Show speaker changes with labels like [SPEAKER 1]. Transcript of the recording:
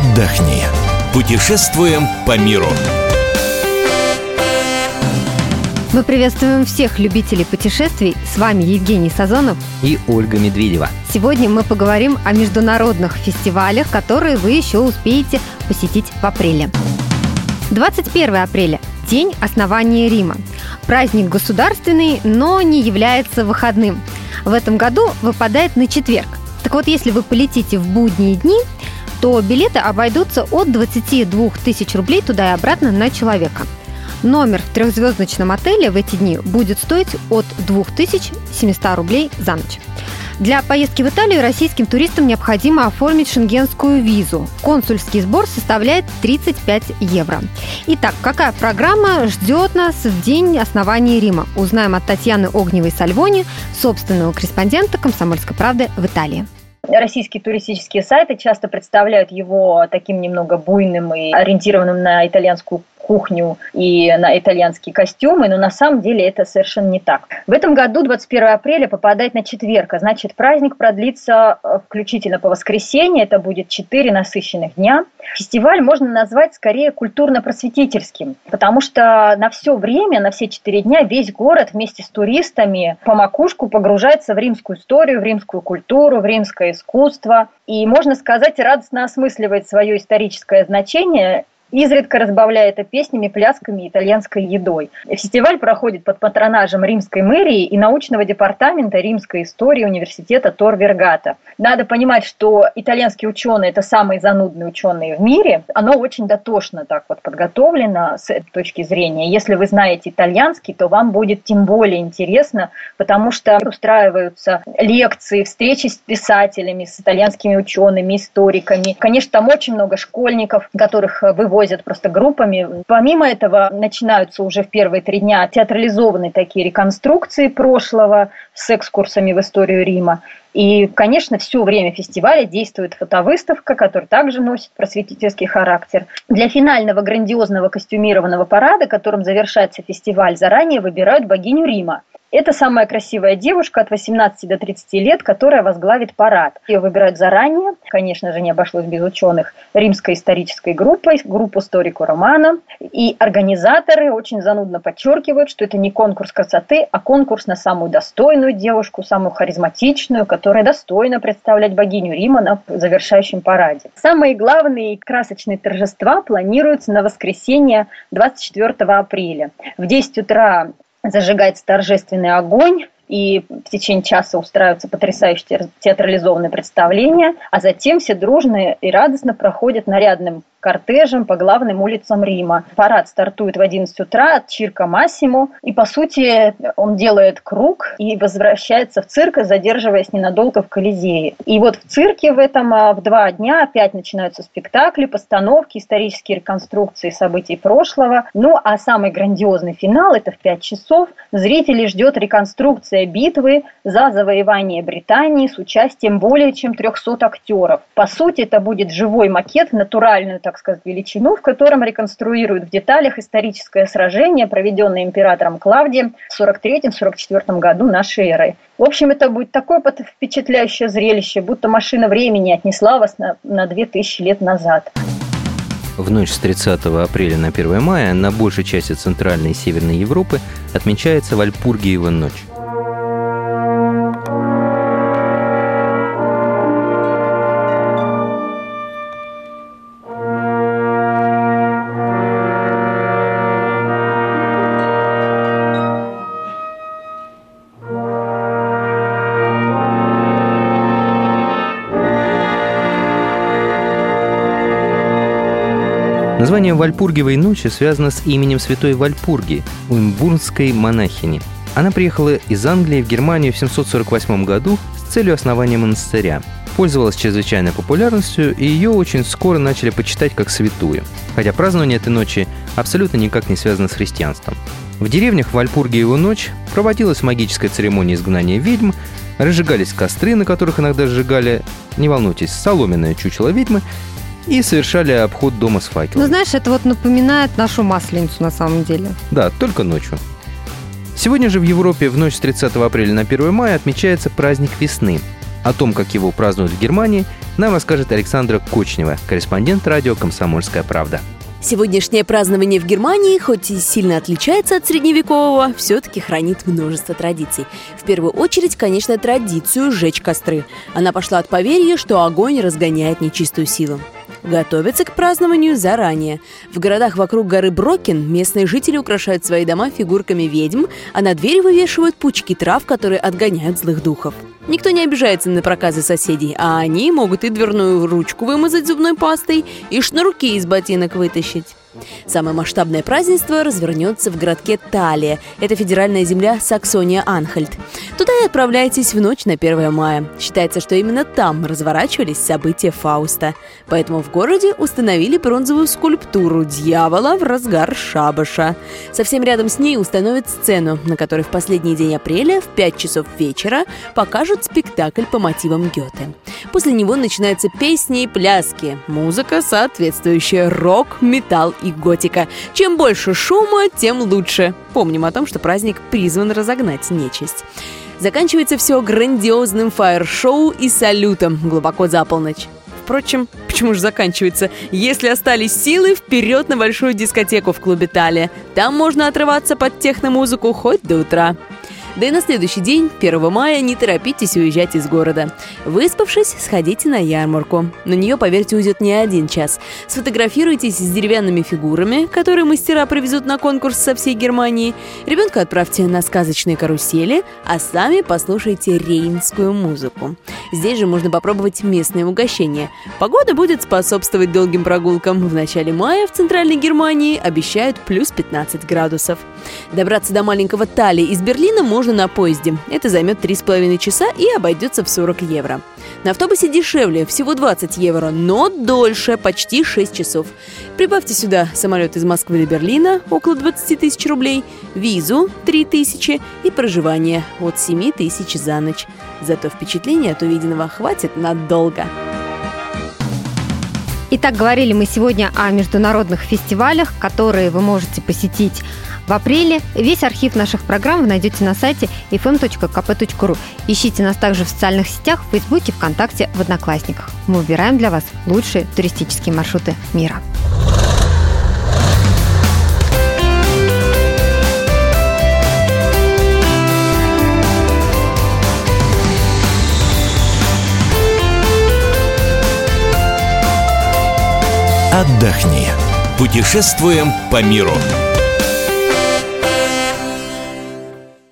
[SPEAKER 1] отдохни. Путешествуем по миру.
[SPEAKER 2] Мы приветствуем всех любителей путешествий. С вами Евгений Сазонов
[SPEAKER 3] и Ольга Медведева.
[SPEAKER 2] Сегодня мы поговорим о международных фестивалях, которые вы еще успеете посетить в апреле. 21 апреля – День основания Рима. Праздник государственный, но не является выходным. В этом году выпадает на четверг. Так вот, если вы полетите в будние дни, то билеты обойдутся от 22 тысяч рублей туда и обратно на человека – Номер в трехзвездочном отеле в эти дни будет стоить от 2700 рублей за ночь. Для поездки в Италию российским туристам необходимо оформить шенгенскую визу. Консульский сбор составляет 35 евро. Итак, какая программа ждет нас в день основания Рима? Узнаем от Татьяны Огневой-Сальвони, собственного корреспондента «Комсомольской правды» в Италии.
[SPEAKER 4] Российские туристические сайты часто представляют его таким немного буйным и ориентированным на итальянскую кухню и на итальянские костюмы, но на самом деле это совершенно не так. В этом году 21 апреля попадает на четверг, а значит праздник продлится э, включительно по воскресенье, это будет 4 насыщенных дня. Фестиваль можно назвать скорее культурно-просветительским, потому что на все время, на все 4 дня весь город вместе с туристами по макушку погружается в римскую историю, в римскую культуру, в римское искусство. И, можно сказать, радостно осмысливает свое историческое значение изредка разбавляя это песнями, плясками и итальянской едой. Фестиваль проходит под патронажем римской мэрии и научного департамента римской истории университета Тор Вергата. Надо понимать, что итальянские ученые – это самые занудные ученые в мире. Оно очень дотошно так вот подготовлено с этой точки зрения. Если вы знаете итальянский, то вам будет тем более интересно, потому что устраиваются лекции, встречи с писателями, с итальянскими учеными, историками. Конечно, там очень много школьников, которых выводят возят просто группами. Помимо этого начинаются уже в первые три дня театрализованные такие реконструкции прошлого с экскурсами в историю Рима. И, конечно, все время фестиваля действует фотовыставка, которая также носит просветительский характер. Для финального грандиозного костюмированного парада, которым завершается фестиваль, заранее выбирают богиню Рима. Это самая красивая девушка от 18 до 30 лет, которая возглавит парад. Ее выбирают заранее, конечно же, не обошлось без ученых, римской исторической группой, группу Сторику Романа. И организаторы очень занудно подчеркивают, что это не конкурс красоты, а конкурс на самую достойную девушку, самую харизматичную, которая достойна представлять богиню Рима на завершающем параде. Самые главные красочные торжества планируются на воскресенье 24 апреля. В 10 утра зажигается торжественный огонь, и в течение часа устраиваются потрясающие театрализованные представления, а затем все дружно и радостно проходят нарядным кортежем по главным улицам Рима. Парад стартует в 11 утра от Чирка Массимо, и, по сути, он делает круг и возвращается в цирк, задерживаясь ненадолго в Колизее. И вот в цирке в этом а, в два дня опять начинаются спектакли, постановки, исторические реконструкции событий прошлого. Ну, а самый грандиозный финал – это в 5 часов. Зрителей ждет реконструкция битвы за завоевание Британии с участием более чем 300 актеров. По сути, это будет живой макет, натуральную так сказать, величину, в котором реконструируют в деталях историческое сражение, проведенное императором Клавдием в 43-44 году нашей эры. В общем, это будет такое впечатляющее зрелище, будто машина времени отнесла вас на, на 2000 лет назад.
[SPEAKER 3] В ночь с 30 апреля на 1 мая на большей части Центральной и Северной Европы отмечается Вальпургиева ночь. Название Вальпургиевой ночи связано с именем святой Вальпурги, уимбурнской монахини. Она приехала из Англии в Германию в 748 году с целью основания монастыря. Пользовалась чрезвычайной популярностью, и ее очень скоро начали почитать как святую. Хотя празднование этой ночи абсолютно никак не связано с христианством. В деревнях Вальпургиеву ночь проводилась магическая церемония изгнания ведьм, разжигались костры, на которых иногда сжигали, не волнуйтесь, соломенное чучело ведьмы, и совершали обход дома с факелом.
[SPEAKER 2] Ну, знаешь, это вот напоминает нашу масленицу на самом деле.
[SPEAKER 3] Да, только ночью. Сегодня же в Европе в ночь с 30 апреля на 1 мая отмечается праздник весны. О том, как его празднуют в Германии, нам расскажет Александра Кочнева, корреспондент радио «Комсомольская правда».
[SPEAKER 5] Сегодняшнее празднование в Германии, хоть и сильно отличается от средневекового, все-таки хранит множество традиций. В первую очередь, конечно, традицию сжечь костры. Она пошла от поверья, что огонь разгоняет нечистую силу готовятся к празднованию заранее. В городах вокруг горы Брокин местные жители украшают свои дома фигурками ведьм, а на двери вывешивают пучки трав, которые отгоняют злых духов. Никто не обижается на проказы соседей, а они могут и дверную ручку вымазать зубной пастой, и шнурки из ботинок вытащить. Самое масштабное празднество развернется в городке Талия. Это федеральная земля Саксония-Анхальт. Туда и отправляйтесь в ночь на 1 мая. Считается, что именно там разворачивались события Фауста. Поэтому в городе установили бронзовую скульптуру дьявола в разгар шабаша. Совсем рядом с ней установят сцену, на которой в последний день апреля в 5 часов вечера покажут спектакль по мотивам Гёте. После него начинаются песни и пляски, музыка соответствующая рок, металл и готика. Чем больше шума, тем лучше. Помним о том, что праздник призван разогнать нечисть. Заканчивается все грандиозным фаер-шоу и салютом глубоко за полночь. Впрочем, почему же заканчивается? Если остались силы, вперед на большую дискотеку в клубе Талия. Там можно отрываться под техномузыку хоть до утра. Да и на следующий день, 1 мая, не торопитесь уезжать из города. Выспавшись, сходите на ярмарку. На нее, поверьте, уйдет не один час. Сфотографируйтесь с деревянными фигурами, которые мастера привезут на конкурс со всей Германии. Ребенка отправьте на сказочные карусели, а сами послушайте рейнскую музыку. Здесь же можно попробовать местные угощения. Погода будет способствовать долгим прогулкам. В начале мая в центральной Германии обещают плюс 15 градусов. Добраться до маленького Тали из Берлина можно можно на поезде. Это займет 3,5 часа и обойдется в 40 евро. На автобусе дешевле, всего 20 евро, но дольше, почти 6 часов. Прибавьте сюда самолет из Москвы до Берлина, около 20 тысяч рублей, визу 3 тысячи и проживание от 7 тысяч за ночь. Зато впечатления от увиденного хватит надолго.
[SPEAKER 2] Итак, говорили мы сегодня о международных фестивалях, которые вы можете посетить в апреле. Весь архив наших программ вы найдете на сайте fm.kp.ru. Ищите нас также в социальных сетях, в Фейсбуке, ВКонтакте, в Одноклассниках. Мы выбираем для вас лучшие туристические маршруты мира.
[SPEAKER 1] Отдохни. Путешествуем по миру.